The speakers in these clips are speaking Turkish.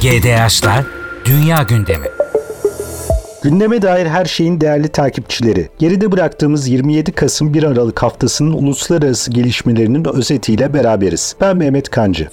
GDH'lar Dünya Gündemi Gündeme dair her şeyin değerli takipçileri. Geride bıraktığımız 27 Kasım 1 Aralık haftasının uluslararası gelişmelerinin özetiyle beraberiz. Ben Mehmet Kancı.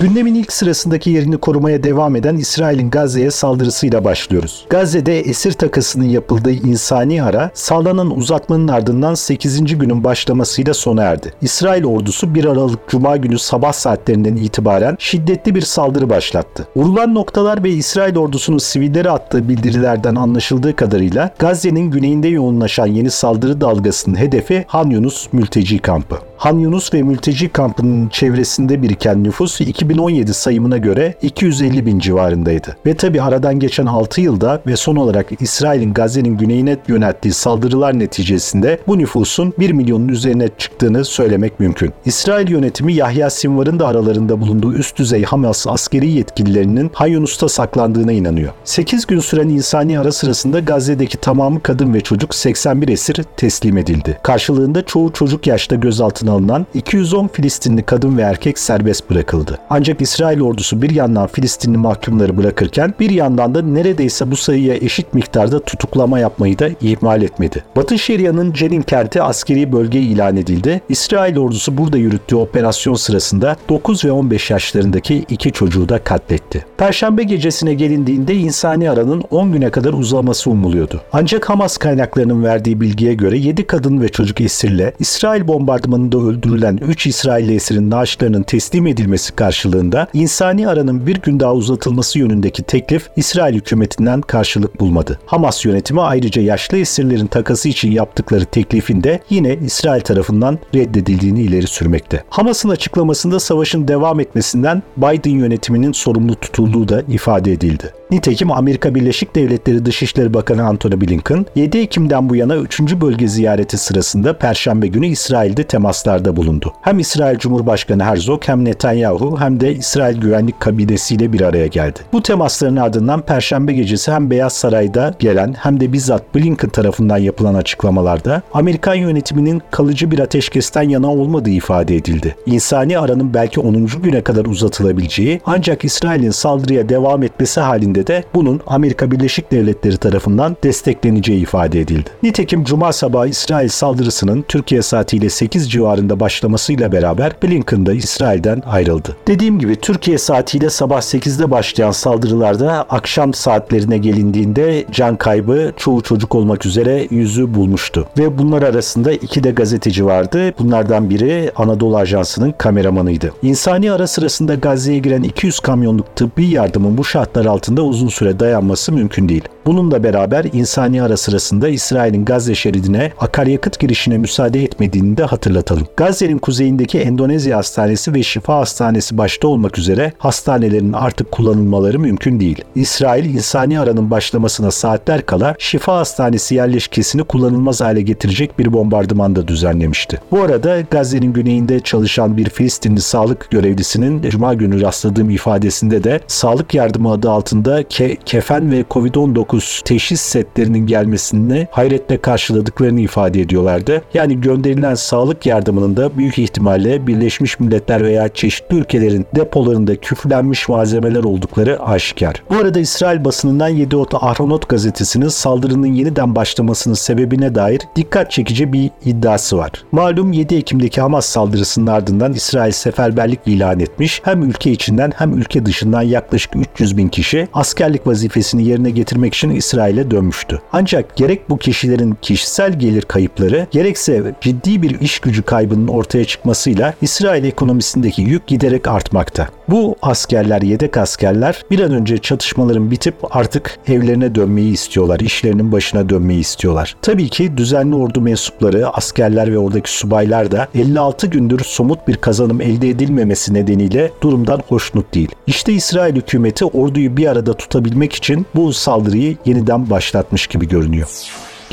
Gündemin ilk sırasındaki yerini korumaya devam eden İsrail'in Gazze'ye saldırısıyla başlıyoruz. Gazze'de esir takasının yapıldığı insani ara sağlanan uzatmanın ardından 8. günün başlamasıyla sona erdi. İsrail ordusu 1 Aralık Cuma günü sabah saatlerinden itibaren şiddetli bir saldırı başlattı. Vurulan noktalar ve İsrail ordusunun sivilleri attığı bildirilerden anlaşıldığı kadarıyla Gazze'nin güneyinde yoğunlaşan yeni saldırı dalgasının hedefi Han Yunus mülteci kampı. Han Yunus ve mülteci kampının çevresinde biriken nüfus 2017 sayımına göre 250 bin civarındaydı. Ve tabi aradan geçen 6 yılda ve son olarak İsrail'in Gazze'nin güneyine yönelttiği saldırılar neticesinde bu nüfusun 1 milyonun üzerine çıktığını söylemek mümkün. İsrail yönetimi Yahya Sinvar'ın da aralarında bulunduğu üst düzey Hamas askeri yetkililerinin Han Yunus'ta saklandığına inanıyor. 8 gün süren insani ara sırasında Gazze'deki tamamı kadın ve çocuk 81 esir teslim edildi. Karşılığında çoğu çocuk yaşta gözaltına alınan 210 Filistinli kadın ve erkek serbest bırakıldı. Ancak İsrail ordusu bir yandan Filistinli mahkumları bırakırken bir yandan da neredeyse bu sayıya eşit miktarda tutuklama yapmayı da ihmal etmedi. Batı Şeria'nın Cenin kenti askeri bölge ilan edildi. İsrail ordusu burada yürüttüğü operasyon sırasında 9 ve 15 yaşlarındaki iki çocuğu da katletti. Perşembe gecesine gelindiğinde insani aranın 10 güne kadar uzaması umuluyordu. Ancak Hamas kaynaklarının verdiği bilgiye göre 7 kadın ve çocuk esirle İsrail bombardımanında öldürülen 3 İsrailli esirin naaşlarının teslim edilmesi karşılığında insani aranın bir gün daha uzatılması yönündeki teklif İsrail hükümetinden karşılık bulmadı. Hamas yönetimi ayrıca yaşlı esirlerin takası için yaptıkları teklifin de yine İsrail tarafından reddedildiğini ileri sürmekte. Hamas'ın açıklamasında savaşın devam etmesinden Biden yönetiminin sorumlu tutulduğu da ifade edildi. Nitekim Amerika Birleşik Devletleri Dışişleri Bakanı Antony Blinken 7 Ekim'den bu yana 3. bölge ziyareti sırasında Perşembe günü İsrail'de temaslarda bulundu. Hem İsrail Cumhurbaşkanı Herzog hem Netanyahu hem de İsrail Güvenlik Kabinesiyle bir araya geldi. Bu temasların ardından Perşembe gecesi hem Beyaz Saray'da gelen hem de bizzat Blinken tarafından yapılan açıklamalarda Amerikan yönetiminin kalıcı bir ateşkesten yana olmadığı ifade edildi. İnsani aranın belki 10. güne kadar uzatılabileceği ancak İsrail'in saldırıya devam etmesi halinde de bunun Amerika Birleşik Devletleri tarafından destekleneceği ifade edildi. Nitekim Cuma sabahı İsrail saldırısının Türkiye saatiyle 8 civarında başlamasıyla beraber Blinken de İsrail'den ayrıldı. Dediğim gibi Türkiye saatiyle sabah 8'de başlayan saldırılarda akşam saatlerine gelindiğinde can kaybı çoğu çocuk olmak üzere yüzü bulmuştu. Ve bunlar arasında iki de gazeteci vardı. Bunlardan biri Anadolu Ajansı'nın kameramanıydı. İnsani ara sırasında Gazze'ye giren 200 kamyonluk tıbbi yardımın bu şartlar altında uzun süre dayanması mümkün değil. Bununla beraber insani ara sırasında İsrail'in Gazze şeridine akaryakıt girişine müsaade etmediğini de hatırlatalım. Gazze'nin kuzeyindeki Endonezya Hastanesi ve Şifa Hastanesi başta olmak üzere hastanelerin artık kullanılmaları mümkün değil. İsrail insani aranın başlamasına saatler kala Şifa Hastanesi yerleşkesini kullanılmaz hale getirecek bir bombardıman da düzenlemişti. Bu arada Gazze'nin güneyinde çalışan bir Filistinli sağlık görevlisinin Cuma günü rastladığım ifadesinde de sağlık yardımı adı altında ke kefen ve Covid-19 teşhis setlerinin gelmesini hayretle karşıladıklarını ifade ediyorlardı. Yani gönderilen sağlık yardımının da büyük ihtimalle Birleşmiş Milletler veya çeşitli ülkelerin depolarında küflenmiş malzemeler oldukları aşikar. Bu arada İsrail basınından Yediot Ahronot gazetesinin saldırının yeniden başlamasının sebebine dair dikkat çekici bir iddiası var. Malum 7 Ekim'deki Hamas saldırısının ardından İsrail seferberlik ilan etmiş. Hem ülke içinden hem ülke dışından yaklaşık 300 bin kişi askerlik vazifesini yerine getirmek için İsrail'e dönmüştü. Ancak gerek bu kişilerin kişisel gelir kayıpları gerekse ciddi bir iş gücü kaybının ortaya çıkmasıyla İsrail ekonomisindeki yük giderek artmakta. Bu askerler, yedek askerler bir an önce çatışmaların bitip artık evlerine dönmeyi istiyorlar, işlerinin başına dönmeyi istiyorlar. Tabii ki düzenli ordu mensupları, askerler ve oradaki subaylar da 56 gündür somut bir kazanım elde edilmemesi nedeniyle durumdan hoşnut değil. İşte İsrail hükümeti orduyu bir arada tutabilmek için bu saldırıyı yeniden başlatmış gibi görünüyor.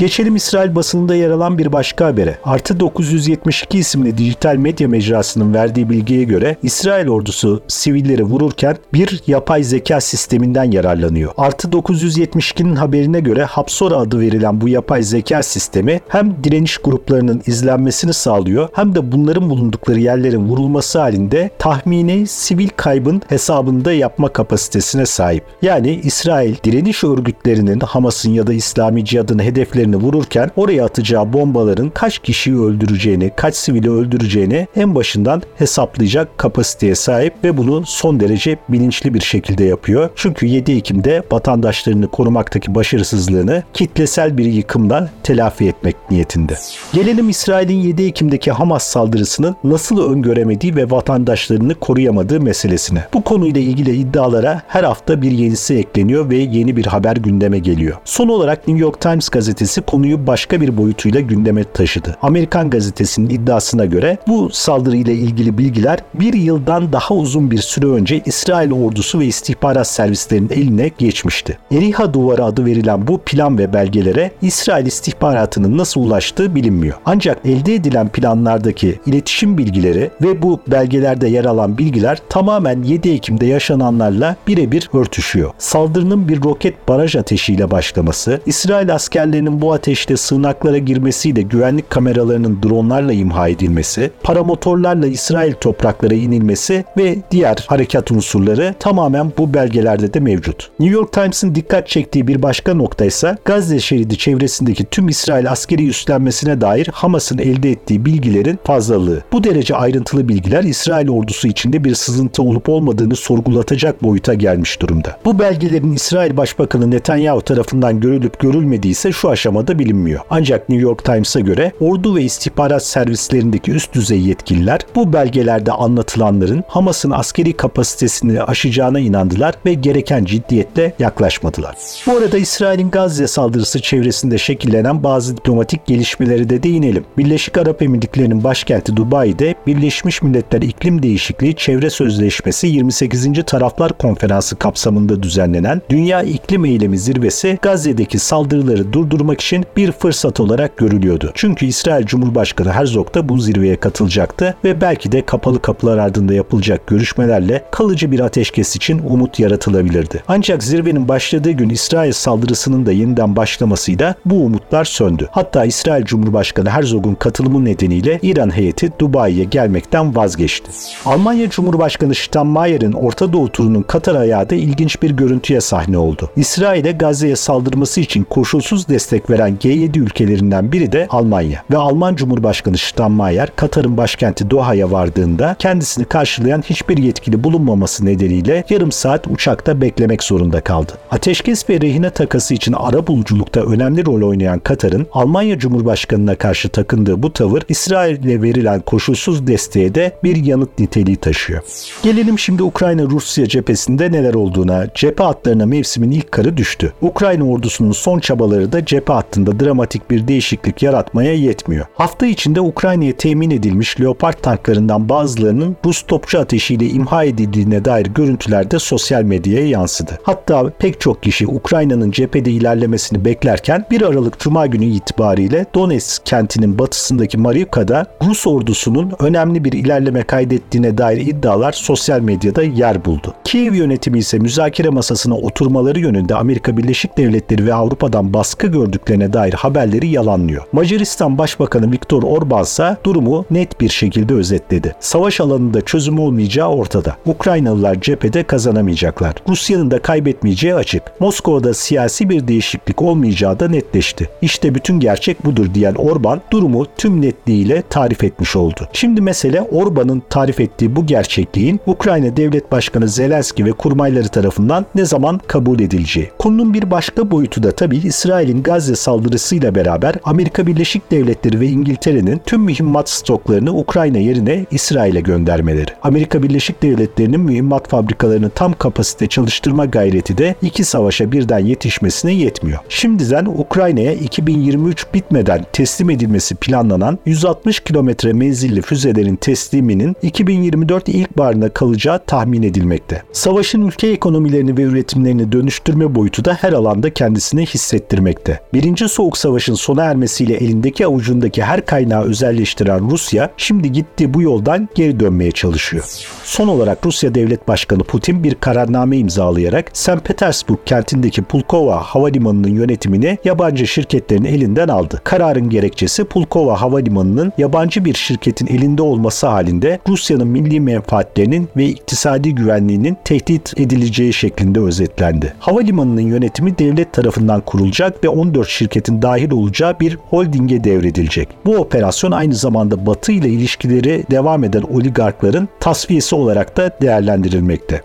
Geçelim İsrail basınında yer alan bir başka habere. Artı 972 isimli dijital medya mecrasının verdiği bilgiye göre İsrail ordusu sivilleri vururken bir yapay zeka sisteminden yararlanıyor. Artı 972'nin haberine göre Hapsora adı verilen bu yapay zeka sistemi hem direniş gruplarının izlenmesini sağlıyor hem de bunların bulundukları yerlerin vurulması halinde tahmini sivil kaybın hesabında yapma kapasitesine sahip. Yani İsrail direniş örgütlerinin Hamas'ın ya da İslami Cihad'ın hedeflerini vururken oraya atacağı bombaların kaç kişiyi öldüreceğini, kaç sivili öldüreceğini en başından hesaplayacak kapasiteye sahip ve bunu son derece bilinçli bir şekilde yapıyor. Çünkü 7 Ekim'de vatandaşlarını korumaktaki başarısızlığını kitlesel bir yıkımla telafi etmek niyetinde. Gelelim İsrail'in 7 Ekim'deki Hamas saldırısının nasıl öngöremediği ve vatandaşlarını koruyamadığı meselesine. Bu konuyla ilgili iddialara her hafta bir yenisi ekleniyor ve yeni bir haber gündeme geliyor. Son olarak New York Times gazetesi konuyu başka bir boyutuyla gündeme taşıdı. Amerikan gazetesinin iddiasına göre bu saldırıyla ilgili bilgiler bir yıldan daha uzun bir süre önce İsrail ordusu ve istihbarat servislerinin eline geçmişti. Eriha Duvarı adı verilen bu plan ve belgelere İsrail istihbaratının nasıl ulaştığı bilinmiyor. Ancak elde edilen planlardaki iletişim bilgileri ve bu belgelerde yer alan bilgiler tamamen 7 Ekim'de yaşananlarla birebir örtüşüyor. Saldırının bir roket baraj ateşiyle başlaması, İsrail askerlerinin bu ateşte sığınaklara girmesiyle güvenlik kameralarının dronlarla imha edilmesi, paramotorlarla İsrail topraklara inilmesi ve diğer harekat unsurları tamamen bu belgelerde de mevcut. New York Times'ın dikkat çektiği bir başka nokta ise Gazze şeridi çevresindeki tüm İsrail askeri üstlenmesine dair Hamas'ın elde ettiği bilgilerin fazlalığı. Bu derece ayrıntılı bilgiler İsrail ordusu içinde bir sızıntı olup olmadığını sorgulatacak boyuta gelmiş durumda. Bu belgelerin İsrail Başbakanı Netanyahu tarafından görülüp görülmediği ise şu aşamada bilinmiyor. Ancak New York Times'a göre ordu ve istihbarat servislerindeki üst düzey yetkililer bu belgelerde anlatılanların Hamas'ın askeri kapasitesini aşacağına inandılar ve gereken ciddiyetle yaklaşmadılar. Bu arada İsrail'in Gazze saldırısı çevresinde şekillenen bazı diplomatik gelişmeleri de değinelim. Birleşik Arap Emirlikleri'nin başkenti Dubai'de Birleşmiş Milletler İklim Değişikliği Çevre Sözleşmesi 28. Taraflar Konferansı kapsamında düzenlenen Dünya İklim Eylemi Zirvesi Gazze'deki saldırıları durdurmak için bir fırsat olarak görülüyordu. Çünkü İsrail Cumhurbaşkanı Herzog da bu zirveye katılacaktı ve belki de kapalı kapılar ardında yapılacak görüşmelerle kalıcı bir ateşkes için umut yaratılabilirdi. Ancak zirvenin başladığı gün İsrail saldırısının da yeniden başlamasıyla bu umutlar söndü. Hatta İsrail Cumhurbaşkanı Herzog'un katılımı nedeniyle İran heyeti Dubai'ye gelmekten vazgeçti. Almanya Cumhurbaşkanı Steinmeier'in Orta Doğu turunun Katar ayağı da ilginç bir görüntüye sahne oldu. İsrail'e Gazze'ye saldırması için koşulsuz destek veren G7 ülkelerinden biri de Almanya ve Alman Cumhurbaşkanı Steinmeier Katar'ın başkenti Doha'ya vardığında kendisini karşılayan hiçbir yetkili bulunmaması nedeniyle yarım saat uçakta beklemek zorunda kaldı. Ateşkes ve rehine takası için ara buluculukta önemli rol oynayan Katar'ın Almanya Cumhurbaşkanı'na karşı takındığı bu tavır İsrail'e verilen koşulsuz desteğe de bir yanıt niteliği taşıyor. Gelelim şimdi Ukrayna-Rusya cephesinde neler olduğuna. Cephe hatlarına mevsimin ilk karı düştü. Ukrayna ordusunun son çabaları da cephe hattında dramatik bir değişiklik yaratmaya yetmiyor. Hafta içinde Ukrayna'ya temin edilmiş Leopard tanklarından bazılarının Rus topçu ateşiyle imha edildiğine dair görüntüler de sosyal medyaya yansıdı. Hatta pek çok kişi Ukrayna'nın cephede ilerlemesini beklerken 1 Aralık Cuma günü itibariyle Donetsk kentinin batısındaki Marivka'da Rus ordusunun önemli bir ilerleme kaydettiğine dair iddialar sosyal medyada yer buldu. Kiev yönetimi ise müzakere masasına oturmaları yönünde Amerika Birleşik Devletleri ve Avrupa'dan baskı gördüklerine dair haberleri yalanlıyor. Macaristan Başbakanı Viktor Orban ise durumu net bir şekilde özetledi. Savaş alanında çözüm olmayacağı ortada. Ukraynalılar cephede kazanamayacaklar. Rusya'nın da kaybetmeyeceği açık. Moskova'da siyasi bir değişiklik olmayacağı da netleşti. İşte bütün gerçek budur diyen Orban durumu tüm netliğiyle tarif etmiş oldu. Şimdi mesele Orban'ın tarif ettiği bu gerçekliğin Ukrayna Devlet Başkanı Zelenski ve kurmayları tarafından ne zaman kabul edileceği. Konunun bir başka boyutu da tabii İsrail'in Gazze saldırısıyla beraber Amerika Birleşik Devletleri ve İngiltere'nin tüm mühimmat stoklarını Ukrayna yerine İsrail'e göndermeleri. Amerika Birleşik Devletleri'nin mühimmat fabrikalarını tam kapasite çalıştırma gayreti de iki savaşa birden yetişmesine yetmiyor. Şimdiden Ukrayna'ya 2023 bitmeden teslim edilmesi planlanan 160 kilometre menzilli füzelerin tesliminin 2024 ilkbaharına kalacağı tahmin edilmekte. Savaşın ülke ekonomilerini ve üretimlerini dönüştürme boyutu da her alanda kendisini hissettirmekte. Birinci İkinci Soğuk Savaş'ın sona ermesiyle elindeki avucundaki her kaynağı özelleştiren Rusya şimdi gitti bu yoldan geri dönmeye çalışıyor. Son olarak Rusya Devlet Başkanı Putin bir kararname imzalayarak St. Petersburg kentindeki Pulkova Havalimanı'nın yönetimini yabancı şirketlerin elinden aldı. Kararın gerekçesi Pulkova Havalimanı'nın yabancı bir şirketin elinde olması halinde Rusya'nın milli menfaatlerinin ve iktisadi güvenliğinin tehdit edileceği şeklinde özetlendi. Havalimanının yönetimi devlet tarafından kurulacak ve 14 şirketin dahil olacağı bir holdinge devredilecek. Bu operasyon aynı zamanda Batı ile ilişkileri devam eden oligarkların tasfiyesi olarak da değerlendirilmekte.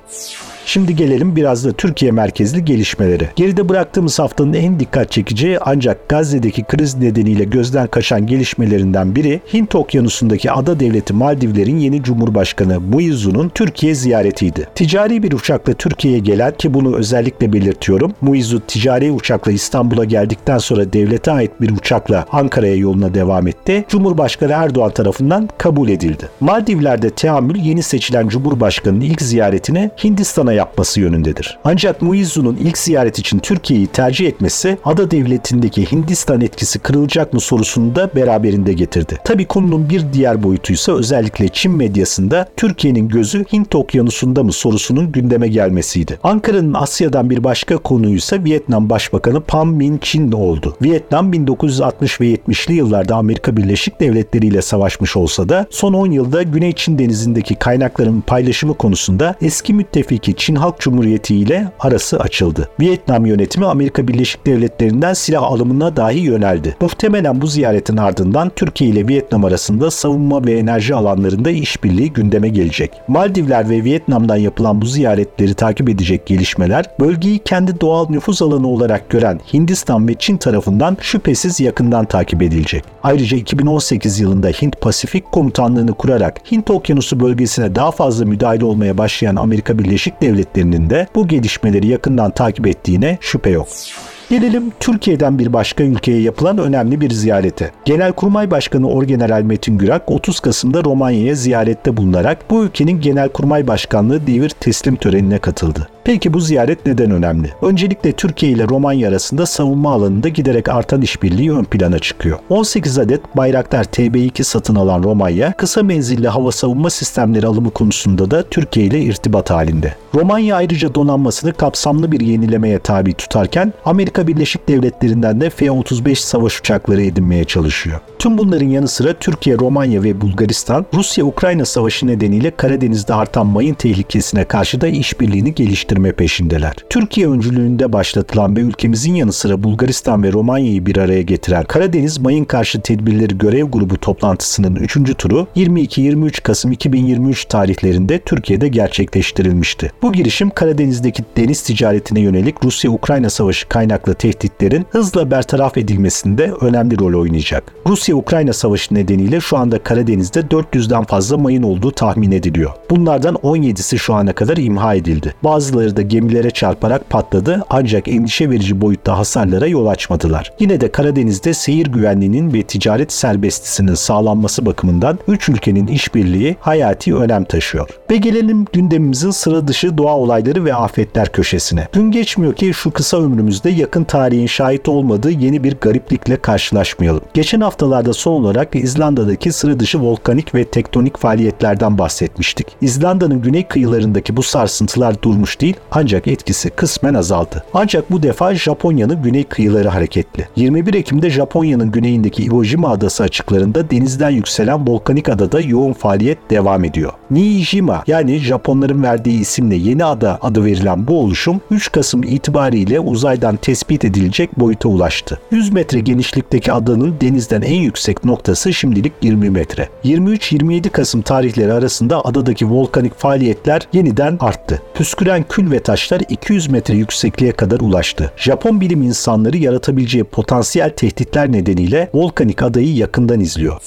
Şimdi gelelim biraz da Türkiye merkezli gelişmelere. Geride bıraktığımız haftanın en dikkat çekici ancak Gazze'deki kriz nedeniyle gözden kaçan gelişmelerinden biri Hint Okyanusu'ndaki ada devleti Maldivlerin yeni Cumhurbaşkanı Muizzu'nun Türkiye ziyaretiydi. Ticari bir uçakla Türkiye'ye gelen ki bunu özellikle belirtiyorum. Muizzu ticari uçakla İstanbul'a geldikten sonra devlete ait bir uçakla Ankara'ya yoluna devam etti. Cumhurbaşkanı Erdoğan tarafından kabul edildi. Maldivler'de teamül yeni seçilen Cumhurbaşkanı'nın ilk ziyaretine Hindistan'a yapması yönündedir. Ancak Muizzu'nun ilk ziyaret için Türkiye'yi tercih etmesi ada devletindeki Hindistan etkisi kırılacak mı sorusunu da beraberinde getirdi. Tabi konunun bir diğer boyutu ise özellikle Çin medyasında Türkiye'nin gözü Hint okyanusunda mı sorusunun gündeme gelmesiydi. Ankara'nın Asya'dan bir başka konuyu ise Vietnam Başbakanı Pham Minh Chin oldu. Vietnam 1960 ve 70'li yıllarda Amerika Birleşik Devletleri ile savaşmış olsa da son 10 yılda Güney Çin denizindeki kaynakların paylaşımı konusunda eski müttefiki Çin Halk Cumhuriyeti ile arası açıldı. Vietnam yönetimi Amerika Birleşik Devletleri'nden silah alımına dahi yöneldi. Muhtemelen bu ziyaretin ardından Türkiye ile Vietnam arasında savunma ve enerji alanlarında işbirliği gündeme gelecek. Maldivler ve Vietnam'dan yapılan bu ziyaretleri takip edecek gelişmeler bölgeyi kendi doğal nüfuz alanı olarak gören Hindistan ve Çin tarafından şüphesiz yakından takip edilecek. Ayrıca 2018 yılında Hint Pasifik Komutanlığı'nı kurarak Hint Okyanusu bölgesine daha fazla müdahale olmaya başlayan Amerika Birleşik Devletleri'nin de bu gelişmeleri yakından takip ettiğine şüphe yok. Gelelim Türkiye'den bir başka ülkeye yapılan önemli bir ziyarete. Genelkurmay Başkanı Orgeneral Metin Gürak 30 Kasım'da Romanya'ya ziyarette bulunarak bu ülkenin Genelkurmay Başkanlığı devir teslim törenine katıldı. Peki bu ziyaret neden önemli? Öncelikle Türkiye ile Romanya arasında savunma alanında giderek artan işbirliği ön plana çıkıyor. 18 adet Bayraktar TB2 satın alan Romanya, kısa menzilli hava savunma sistemleri alımı konusunda da Türkiye ile irtibat halinde. Romanya ayrıca donanmasını kapsamlı bir yenilemeye tabi tutarken Amerika Birleşik Devletleri'nden de F-35 savaş uçakları edinmeye çalışıyor. Tüm bunların yanı sıra Türkiye, Romanya ve Bulgaristan, Rusya-Ukrayna savaşı nedeniyle Karadeniz'de artan mayın tehlikesine karşı da işbirliğini geliştirme peşindeler. Türkiye öncülüğünde başlatılan ve ülkemizin yanı sıra Bulgaristan ve Romanya'yı bir araya getiren Karadeniz Mayın Karşı Tedbirleri Görev Grubu toplantısının 3. turu 22-23 Kasım 2023 tarihlerinde Türkiye'de gerçekleştirilmişti. Bu girişim Karadeniz'deki deniz ticaretine yönelik Rusya-Ukrayna savaşı kaynaklı tehditlerin hızla bertaraf edilmesinde önemli rol oynayacak. Rusya-Ukrayna savaşı nedeniyle şu anda Karadeniz'de 400'den fazla mayın olduğu tahmin ediliyor. Bunlardan 17'si şu ana kadar imha edildi. Bazıları da gemilere çarparak patladı ancak endişe verici boyutta hasarlara yol açmadılar. Yine de Karadeniz'de seyir güvenliğinin ve ticaret serbestisinin sağlanması bakımından 3 ülkenin işbirliği hayati önem taşıyor. Ve gelelim gündemimizin sıra dışı doğa olayları ve afetler köşesine. Gün geçmiyor ki şu kısa ömrümüzde yakın tarihin şahit olmadığı yeni bir gariplikle karşılaşmayalım. Geçen haftalarda son olarak İzlanda'daki sıra dışı volkanik ve tektonik faaliyetlerden bahsetmiştik. İzlanda'nın güney kıyılarındaki bu sarsıntılar durmuş değil ancak etkisi kısmen azaldı. Ancak bu defa Japonya'nın güney kıyıları hareketli. 21 Ekim'de Japonya'nın güneyindeki Iwo Jima adası açıklarında denizden yükselen volkanik adada yoğun faaliyet devam ediyor. Niijima yani Japonların verdiği isimle Yeni Ada adı verilen bu oluşum 3 Kasım itibariyle uzaydan tespit edilecek boyuta ulaştı. 100 metre genişlikteki adanın denizden en yüksek noktası şimdilik 20 metre. 23-27 Kasım tarihleri arasında adadaki volkanik faaliyetler yeniden arttı. Püsküren kül ve taşlar 200 metre yüksekliğe kadar ulaştı. Japon bilim insanları yaratabileceği potansiyel tehditler nedeniyle volkanik adayı yakından izliyor.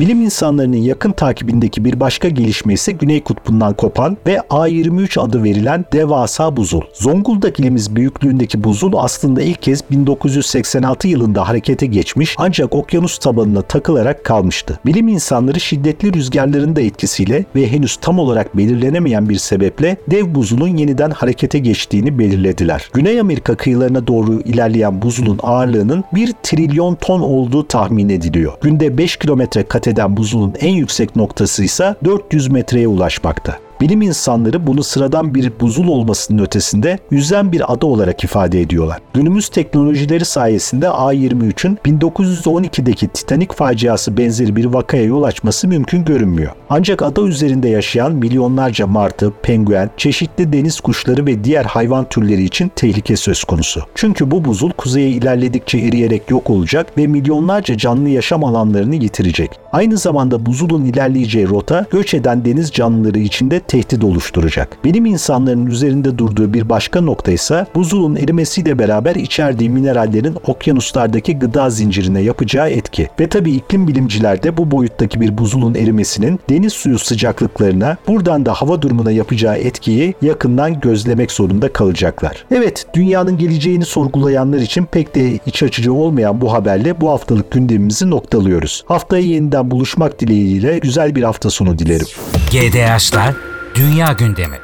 Bilim insanlarının yakın takibindeki bir başka gelişme ise Güney Kutbu'ndan kopan ve A23 adı verilen devasa buzul. Zonguldak ilimiz büyüklüğündeki buzul aslında ilk kez 1986 yılında harekete geçmiş ancak okyanus tabanına takılarak kalmıştı. Bilim insanları şiddetli rüzgarların da etkisiyle ve henüz tam olarak belirlenemeyen bir sebeple dev buzulun yeniden harekete geçtiğini belirlediler. Güney Amerika kıyılarına doğru ilerleyen buzulun ağırlığının 1 trilyon ton olduğu tahmin ediliyor. Günde 5 kilometre kat eden buzulun en yüksek noktası ise 400 metreye ulaşmakta. Bilim insanları bunu sıradan bir buzul olmasının ötesinde yüzen bir ada olarak ifade ediyorlar. Günümüz teknolojileri sayesinde A23'ün 1912'deki Titanic faciası benzeri bir vakaya yol açması mümkün görünmüyor. Ancak ada üzerinde yaşayan milyonlarca martı, penguen, çeşitli deniz kuşları ve diğer hayvan türleri için tehlike söz konusu. Çünkü bu buzul kuzeye ilerledikçe eriyerek yok olacak ve milyonlarca canlı yaşam alanlarını yitirecek. Aynı zamanda buzulun ilerleyeceği rota göç eden deniz canlıları için de tehdit oluşturacak. Bilim insanlarının üzerinde durduğu bir başka nokta ise buzulun erimesiyle beraber içerdiği minerallerin okyanuslardaki gıda zincirine yapacağı etki. Ve tabi iklim bilimciler de bu boyuttaki bir buzulun erimesinin deniz suyu sıcaklıklarına buradan da hava durumuna yapacağı etkiyi yakından gözlemek zorunda kalacaklar. Evet dünyanın geleceğini sorgulayanlar için pek de iç açıcı olmayan bu haberle bu haftalık gündemimizi noktalıyoruz. Haftaya yeniden buluşmak dileğiyle güzel bir hafta sonu dilerim. GDH'lar Dünya Gündemi